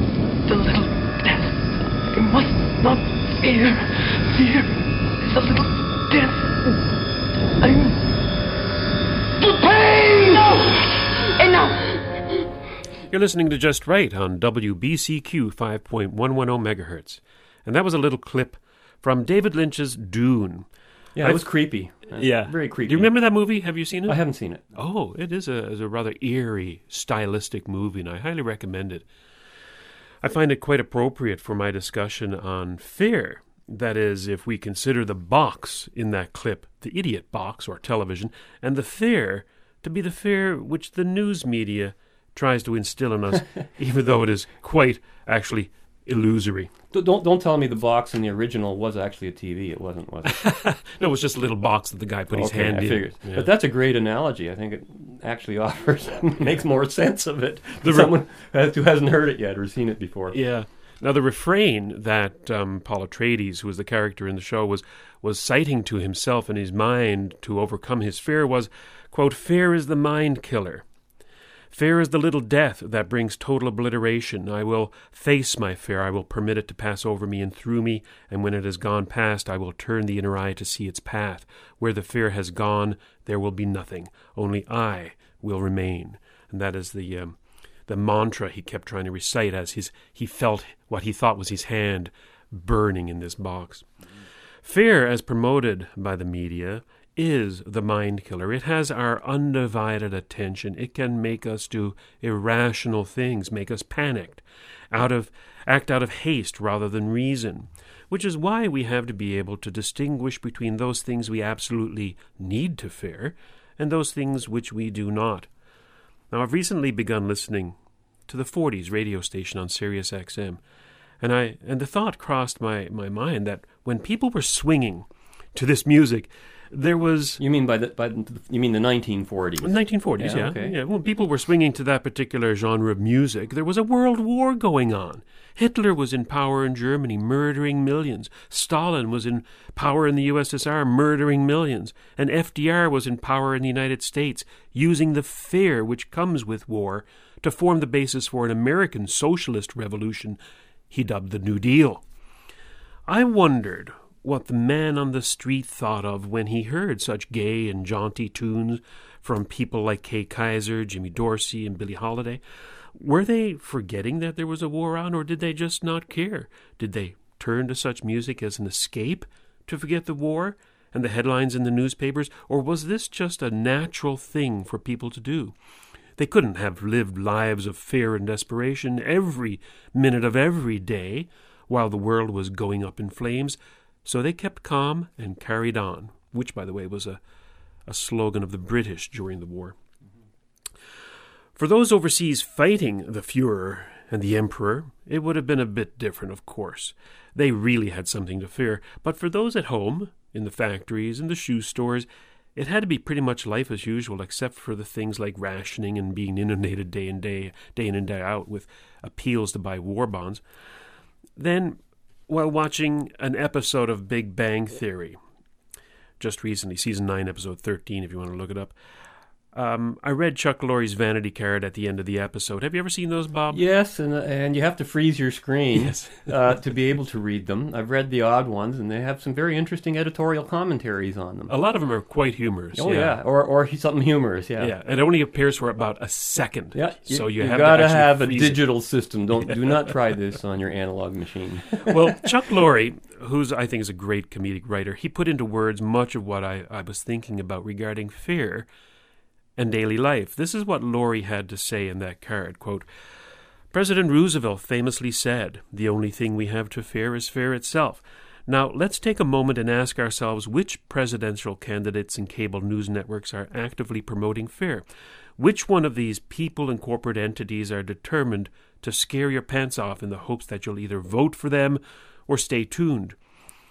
the little death. I must not fear. Fear is the little death. I'm. The pain! No! Enough! You're listening to Just Right on WBCQ 5.110 megahertz. And that was a little clip from David Lynch's Dune. Yeah, it was creepy. Yeah. very creepy. Do you remember that movie? Have you seen it? I haven't seen it. Oh, it is a, is a rather eerie, stylistic movie, and I highly recommend it. I find it quite appropriate for my discussion on fear. That is, if we consider the box in that clip the idiot box or television, and the fear to be the fear which the news media tries to instill in us, even though it is quite actually illusory. Don't don't tell me the box in the original was actually a TV. It wasn't, was it? No, it was just a little box that the guy put his hand I in. figured. Yeah. But that's a great analogy. I think it actually offers makes more sense of it. The The re- someone who hasn't heard it yet or seen it before. Yeah. Now the refrain that um, Paul Atreides, who was the character in the show, was was citing to himself in his mind to overcome his fear was, quote, "Fear is the mind killer. Fear is the little death that brings total obliteration. I will face my fear. I will permit it to pass over me and through me, and when it has gone past, I will turn the inner eye to see its path. Where the fear has gone, there will be nothing. Only I will remain." And that is the um, the mantra he kept trying to recite as his he felt what he thought was his hand burning in this box. Fear, as promoted by the media, is the mind killer. It has our undivided attention. It can make us do irrational things, make us panicked, out of act out of haste rather than reason. Which is why we have to be able to distinguish between those things we absolutely need to fear and those things which we do not. Now, I've recently begun listening to the 40s radio station on Sirius XM, and I and the thought crossed my, my mind that when people were swinging to this music, there was You mean by the by the- you mean the 1940s? 1940s, yeah. okay. yeah. When people were swinging to that particular genre of music, there was a world war going on. Hitler was in power in Germany, murdering millions. Stalin was in power in the USSR, murdering millions. And FDR was in power in the United States, using the fear which comes with war to form the basis for an American socialist revolution he dubbed the New Deal. I wondered what the man on the street thought of when he heard such gay and jaunty tunes from people like Kay Kyser, Jimmy Dorsey, and Billie Holiday. Were they forgetting that there was a war on, or did they just not care? Did they turn to such music as an escape to forget the war and the headlines in the newspapers, or was this just a natural thing for people to do? They couldn't have lived lives of fear and desperation every minute of every day while the world was going up in flames, so they kept calm and carried on, which, by the way, was a, a slogan of the British during the war. For those overseas fighting the Fuhrer and the Emperor, it would have been a bit different, of course. They really had something to fear. But for those at home, in the factories and the shoe stores, it had to be pretty much life as usual, except for the things like rationing and being inundated day in day, day in and day out with appeals to buy war bonds. Then, while watching an episode of Big Bang Theory, just recently, season 9, episode 13, if you want to look it up, um, I read Chuck Lorre's vanity card at the end of the episode. Have you ever seen those, Bob? Yes, and and you have to freeze your screen Yes. uh, to be able to read them. I've read the odd ones, and they have some very interesting editorial commentaries on them. A lot of them are quite humorous. Oh yeah, or or something humorous. Yeah, Yeah, it only appears for about a second. Yeah, so you, you have gotta have a freeze it. digital system. Don't do not try this on your analog machine. well, Chuck Lorre, who's I think is a great comedic writer, he put into words much of what I, I was thinking about regarding fear and daily life. This is what Lorre had to say in that card. Quote, President Roosevelt famously said, The only thing we have to fear is fear itself. Now, let's take a moment and ask ourselves which presidential candidates and cable news networks are actively promoting fear. Which one of these people and corporate entities are determined to scare your pants off in the hopes that you'll either vote for them or stay tuned?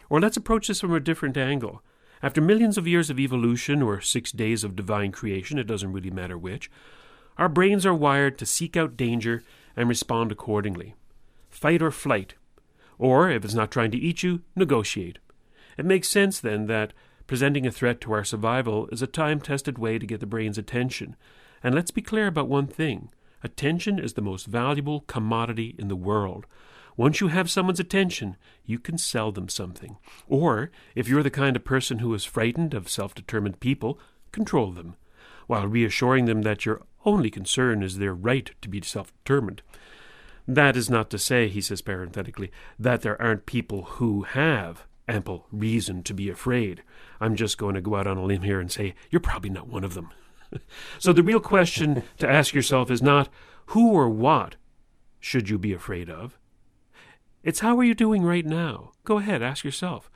Or let's approach this from a different angle. After millions of years of evolution or six days of divine creation, it doesn't really matter which, our brains are wired to seek out danger and respond accordingly. Fight or flight. Or, if it's not trying to eat you, negotiate. It makes sense then that presenting a threat to our survival is a time tested way to get the brain's attention. And let's be clear about one thing attention is the most valuable commodity in the world. Once you have someone's attention, you can sell them something. Or, if you're the kind of person who is frightened of self determined people, control them, while reassuring them that your only concern is their right to be self determined. That is not to say, he says parenthetically, that there aren't people who have ample reason to be afraid. I'm just going to go out on a limb here and say, you're probably not one of them. so the real question to ask yourself is not who or what should you be afraid of? It's how are you doing right now? Go ahead, ask yourself.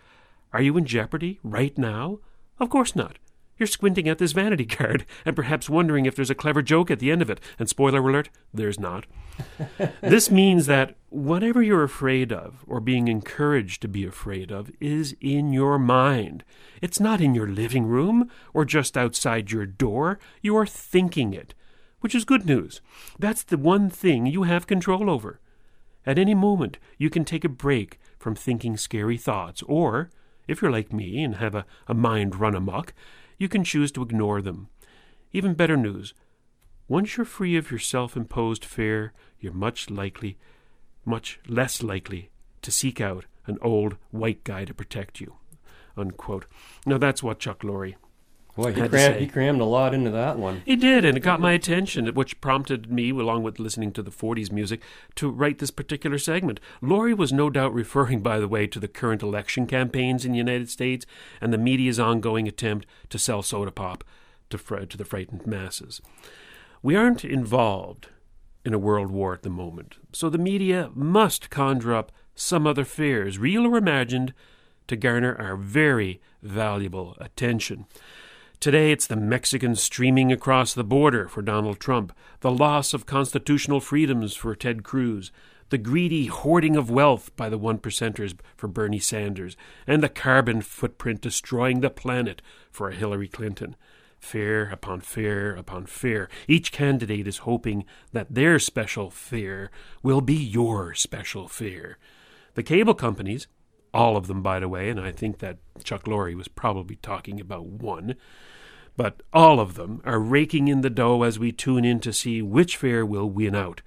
Are you in jeopardy right now? Of course not. You're squinting at this vanity card and perhaps wondering if there's a clever joke at the end of it. And spoiler alert, there's not. this means that whatever you're afraid of or being encouraged to be afraid of is in your mind. It's not in your living room or just outside your door. You are thinking it, which is good news. That's the one thing you have control over. At any moment, you can take a break from thinking scary thoughts, or, if you're like me and have a, a mind run amok, you can choose to ignore them. Even better news once you're free of your self imposed fear, you're much likely, much less likely to seek out an old white guy to protect you. Unquote. Now that's what Chuck Lorre Boy, he, had cram, he crammed a lot into that one. He did, and it got my attention, which prompted me, along with listening to the 40s music, to write this particular segment. Lorre was no doubt referring, by the way, to the current election campaigns in the United States and the media's ongoing attempt to sell soda pop to, fr- to the frightened masses. We aren't involved in a world war at the moment, so the media must conjure up some other fears, real or imagined, to garner our very valuable attention. Today, it's the Mexicans streaming across the border for Donald Trump, the loss of constitutional freedoms for Ted Cruz, the greedy hoarding of wealth by the one percenters for Bernie Sanders, and the carbon footprint destroying the planet for Hillary Clinton. Fear upon fear upon fear. Each candidate is hoping that their special fear will be your special fear. The cable companies, all of them, by the way, and I think that Chuck Lorre was probably talking about one, but all of them are raking in the dough as we tune in to see which fair will win out.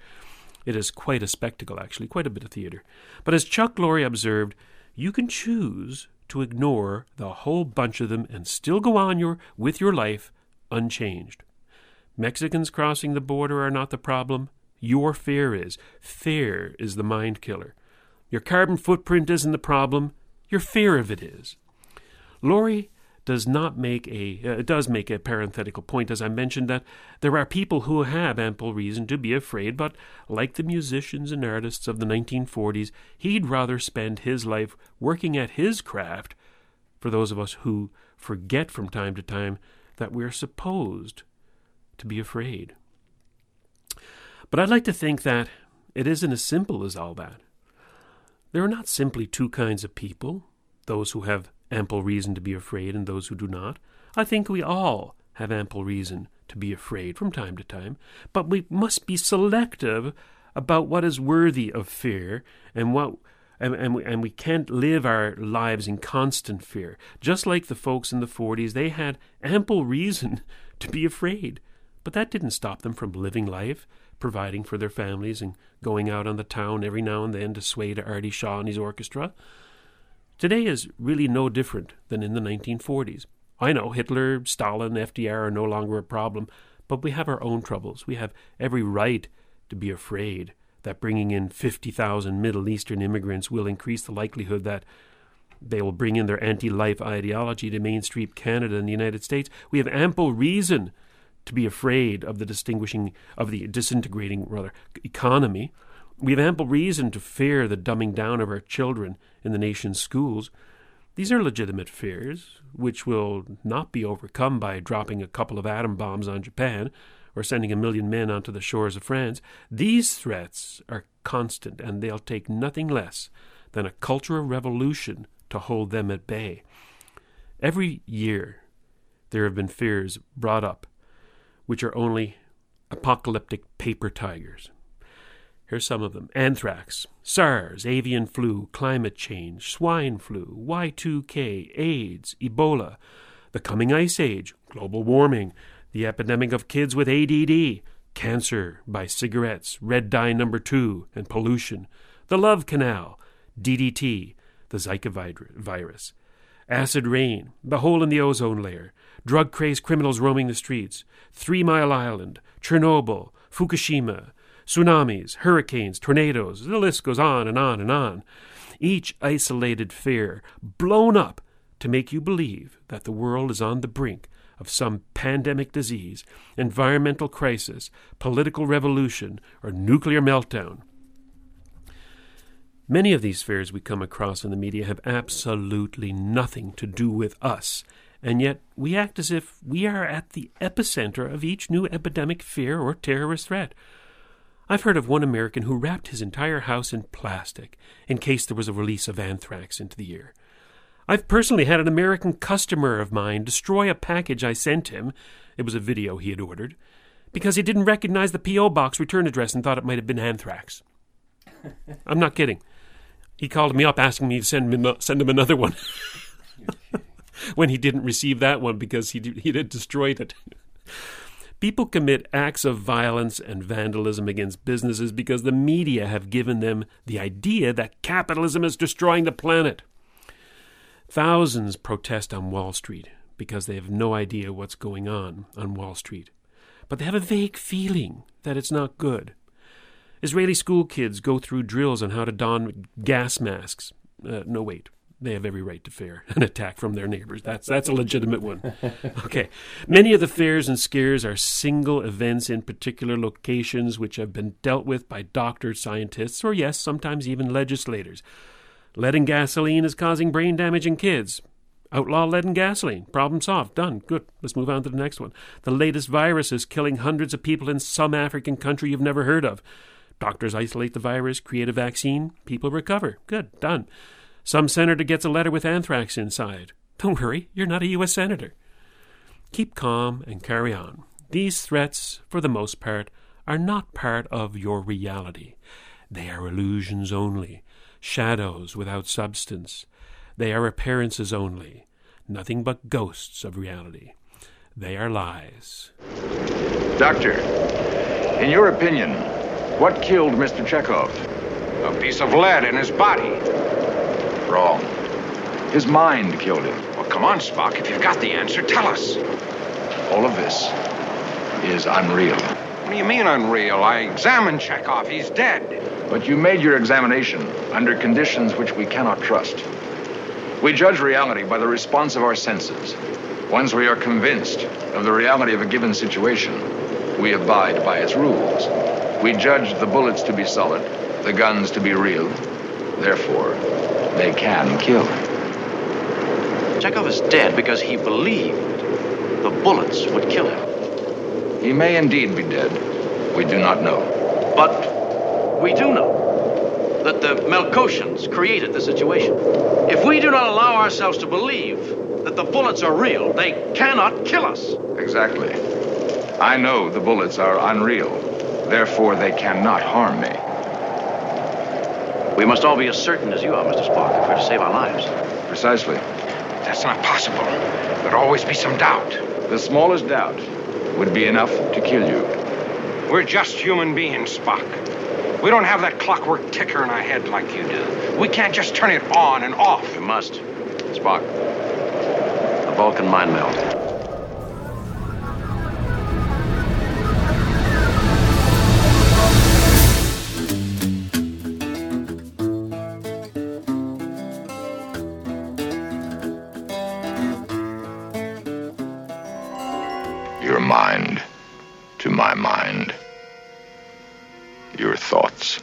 It is quite a spectacle, actually, quite a bit of theater. But as Chuck Lorre observed, you can choose to ignore the whole bunch of them and still go on your with your life unchanged. Mexicans crossing the border are not the problem. Your fear is. Fear is the mind killer. Your carbon footprint isn't the problem. Your fear of it is. Lorre does not make a uh, does make a parenthetical point, as I mentioned, that there are people who have ample reason to be afraid, but like the musicians and artists of the 1940s, he'd rather spend his life working at his craft. For those of us who forget from time to time that we're supposed to be afraid. But I'd like to think that it isn't as simple as all that. There are not simply two kinds of people those who have ample reason to be afraid and those who do not. I think we all have ample reason to be afraid from time to time, but we must be selective about what is worthy of fear and what and, and, we, and we can't live our lives in constant fear. Just like the folks in the 40s, they had ample reason to be afraid, but that didn't stop them from living life, providing for their families, and going out on the town every now and then to sway to Artie Shaw and his orchestra. Today is really no different than in the 1940s. I know Hitler, Stalin, FDR are no longer a problem, but we have our own troubles. We have every right to be afraid that bringing in 50,000 Middle Eastern immigrants will increase the likelihood that they will bring in their anti life ideology to mainstream Canada and the United States. We have ample reason to be afraid of the distinguishing of the disintegrating rather economy We have ample reason to fear the dumbing down of our children in the nation's schools. These are legitimate fears, which will not be overcome by dropping a couple of atom bombs on Japan or sending a million men onto the shores of France. These threats are constant, and they'll take nothing less than a cultural revolution to hold them at bay. Every year, there have been fears brought up which are only apocalyptic paper tigers. Here's some of them anthrax, SARS, avian flu, climate change, swine flu, Y2K, AIDS, Ebola, the coming ice age, global warming, the epidemic of kids with ADD, cancer by cigarettes, red dye number two, and pollution, the love canal, DDT, the Zika virus, acid rain, the hole in the ozone layer, drug crazed criminals roaming the streets, Three Mile Island, Chernobyl, Fukushima, tsunamis, hurricanes, tornadoes, the list goes on and on and on. Each isolated fear blown up to make you believe that the world is on the brink of some pandemic disease, environmental crisis, political revolution, or nuclear meltdown. Many of these fears we come across in the media have absolutely nothing to do with us, and yet we act as if we are at the epicenter of each new epidemic fear or terrorist threat. I've heard of one American who wrapped his entire house in plastic in case there was a release of anthrax into the air. I've personally had an American customer of mine destroy a package I sent him. It was a video he had ordered because he didn't recognize the P.O. box return address and thought it might have been anthrax. I'm not kidding. He called me up asking me to send him, send him another one when he didn't receive that one because he, he had destroyed it. People commit acts of violence and vandalism against businesses because the media have given them the idea that capitalism is destroying the planet. Thousands protest on Wall Street because they have no idea what's going on on Wall Street. But they have a vague feeling that it's not good. Israeli school kids go through drills on how to don gas masks. Uh, no, wait. They have every right to fear an attack from their neighbors. That's that's a legitimate one. Okay. Many of the fears and scares are single events in particular locations which have been dealt with by doctors, scientists, or yes, sometimes even legislators. Lead in gasoline is causing brain damage in kids. Outlaw lead in gasoline. Problem solved. Done. Good. Let's move on to the next one. The latest virus is killing hundreds of people in some African country you've never heard of. Doctors isolate the virus, create a vaccine, people recover. Good, done. Some senator gets a letter with anthrax inside. Don't worry, you're not a U.S. senator. Keep calm and carry on. These threats, for the most part, are not part of your reality. They are illusions only, shadows without substance. They are appearances only, nothing but ghosts of reality. They are lies. Doctor, in your opinion, what killed Mr. Chekhov? A piece of lead in his body. Wrong. His mind killed him. Well, come on, Spock. If you've got the answer, tell us. All of this is unreal. What do you mean unreal? I examined Chekhov. He's dead. But you made your examination under conditions which we cannot trust. We judge reality by the response of our senses. Once we are convinced of the reality of a given situation, we abide by its rules. We judge the bullets to be solid, the guns to be real. Therefore, they can kill. Chekhov is dead because he believed the bullets would kill him. He may indeed be dead. We do not know. But we do know that the Melkotians created the situation. If we do not allow ourselves to believe that the bullets are real, they cannot kill us. Exactly. I know the bullets are unreal. Therefore, they cannot harm me. We must all be as certain as you are, Mr. Spock, if we're to save our lives. Precisely. That's not possible. There'd always be some doubt. The smallest doubt would be enough to kill you. We're just human beings, Spock. We don't have that clockwork ticker in our head like you do. We can't just turn it on and off. We must. Spock, the Vulcan mind meld. Mind to my mind. Your thoughts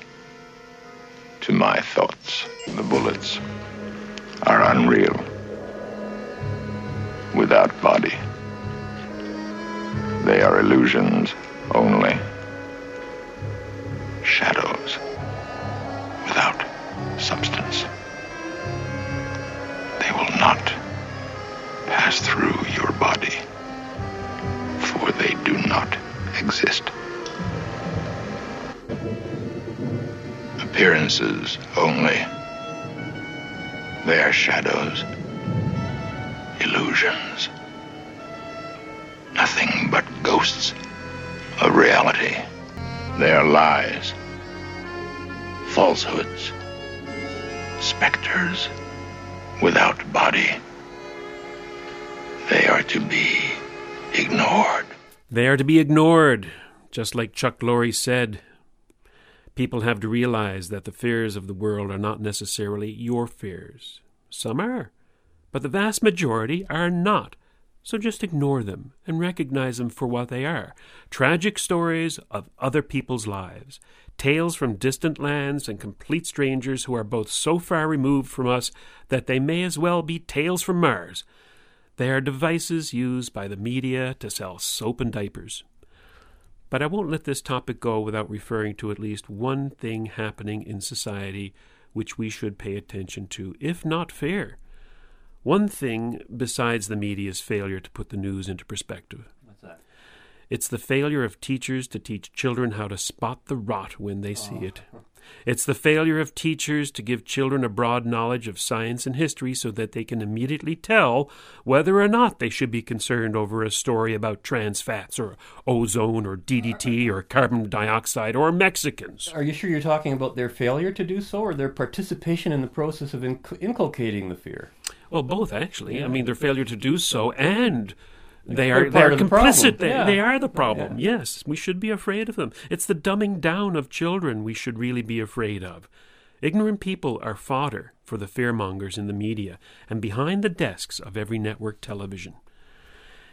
To my thoughts, the bullets are unreal. Without body. They are illusions only. Shadows without substance. They will not pass through your body, they do not exist. Appearances only. They are shadows, illusions. Nothing but ghosts of reality. They are lies, falsehoods, specters without body. They are to be ignored. They are to be ignored, just like Chuck Lorre said. People have to realize that the fears of the world are not necessarily your fears. Some are, but the vast majority are not. So just ignore them and recognize them for what they are tragic stories of other people's lives, tales from distant lands and complete strangers who are both so far removed from us that they may as well be tales from Mars. They are devices used by the media to sell soap and diapers. But I won't let this topic go without referring to at least one thing happening in society which we should pay attention to, if not fear. One thing besides the media's failure to put the news into perspective. What's that? It's the failure of teachers to teach children how to spot the rot when they see it. Oh. It's the failure of teachers to give children a broad knowledge of science and history so that they can immediately tell whether or not they should be concerned over a story about trans fats or ozone or DDT or carbon dioxide or Mexicans. Are you sure you're talking about their failure to do so or their participation in the process of inc- inculcating the fear? Well, both actually. I mean, their failure to do so and they are they are of the complicit. They, Yeah. they are the problem. Yes, we should be afraid of them. It's the dumbing down of children we should really be afraid of. Ignorant people are fodder for the fearmongers in the media and behind the desks of every network television.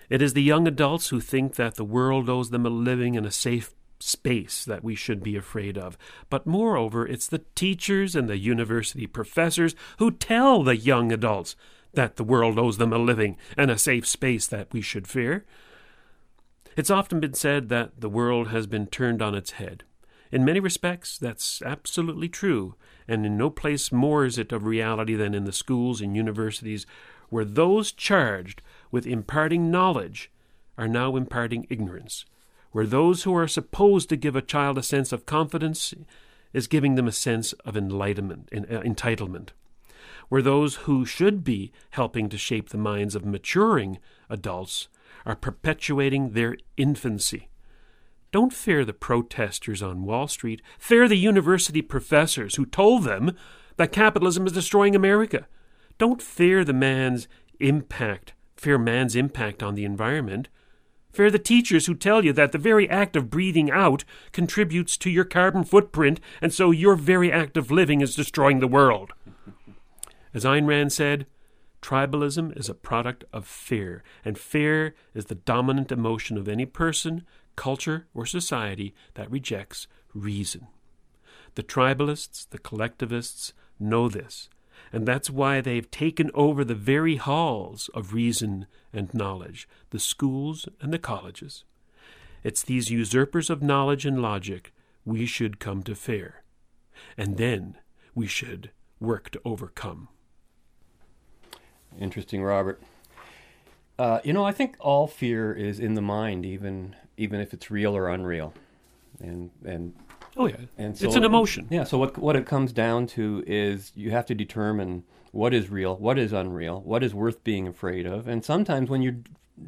It is the young adults who think that the world owes them a living and a safe space that we should be afraid of. But moreover, it's the teachers and the university professors who tell the young adults that the world owes them a living and a safe space that we should fear. It's often been said that the world has been turned on its head. In many respects, that's absolutely true, and in no place more is it of reality than in the schools and universities where those charged with imparting knowledge are now imparting ignorance, where those who are supposed to give a child a sense of confidence is giving them a sense of enlightenment, en- uh, entitlement, where those who should be helping to shape the minds of maturing adults are perpetuating their infancy. Don't fear the protesters on Wall Street. Fear the university professors who told them that capitalism is destroying America. Don't fear the man's impact, fear man's impact on the environment. Fear the teachers who tell you that the very act of breathing out contributes to your carbon footprint, and so your very act of living is destroying the world. As Ayn Rand said, tribalism is a product of fear, and fear is the dominant emotion of any person, culture, or society that rejects reason. The tribalists, the collectivists, know this, and that's why they've taken over the very halls of reason and knowledge, the schools and the colleges. It's these usurpers of knowledge and logic we should come to fear, and then we should work to overcome. Interesting, Robert. Uh, you know, I think all fear is in the mind, even even if it's real or unreal, and and Oh, yeah. and It's an emotion. Yeah. So what what it comes down to is you have to determine what is real, what is unreal, what is worth being afraid of, and sometimes when you're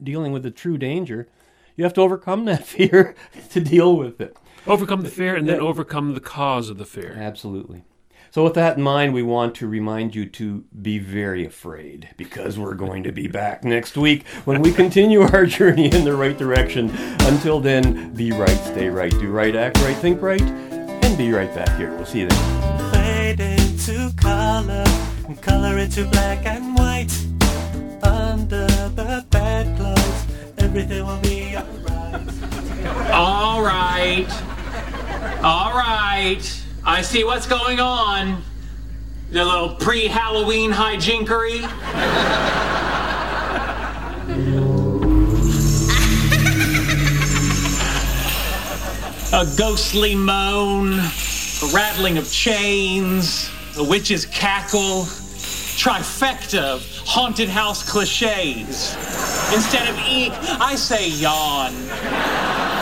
dealing with a true danger, you have to overcome that fear to deal with it. Overcome the fear and then overcome the cause of the fear. Absolutely. So, with that in mind, we want to remind you to be very afraid because we're going to be back next week when we continue our journey in the right direction. Until then, be right, stay right, do right, act right, think right, and be right back here. We'll see you then. Fade into color and color into black and white. Under the bedclothes, everything will be alright. All right. All right. I see what's going on. The little pre Halloween hijinkery. a ghostly moan, a rattling of chains, a witch's cackle, trifecta of haunted house cliches. Instead of eek, I say yawn.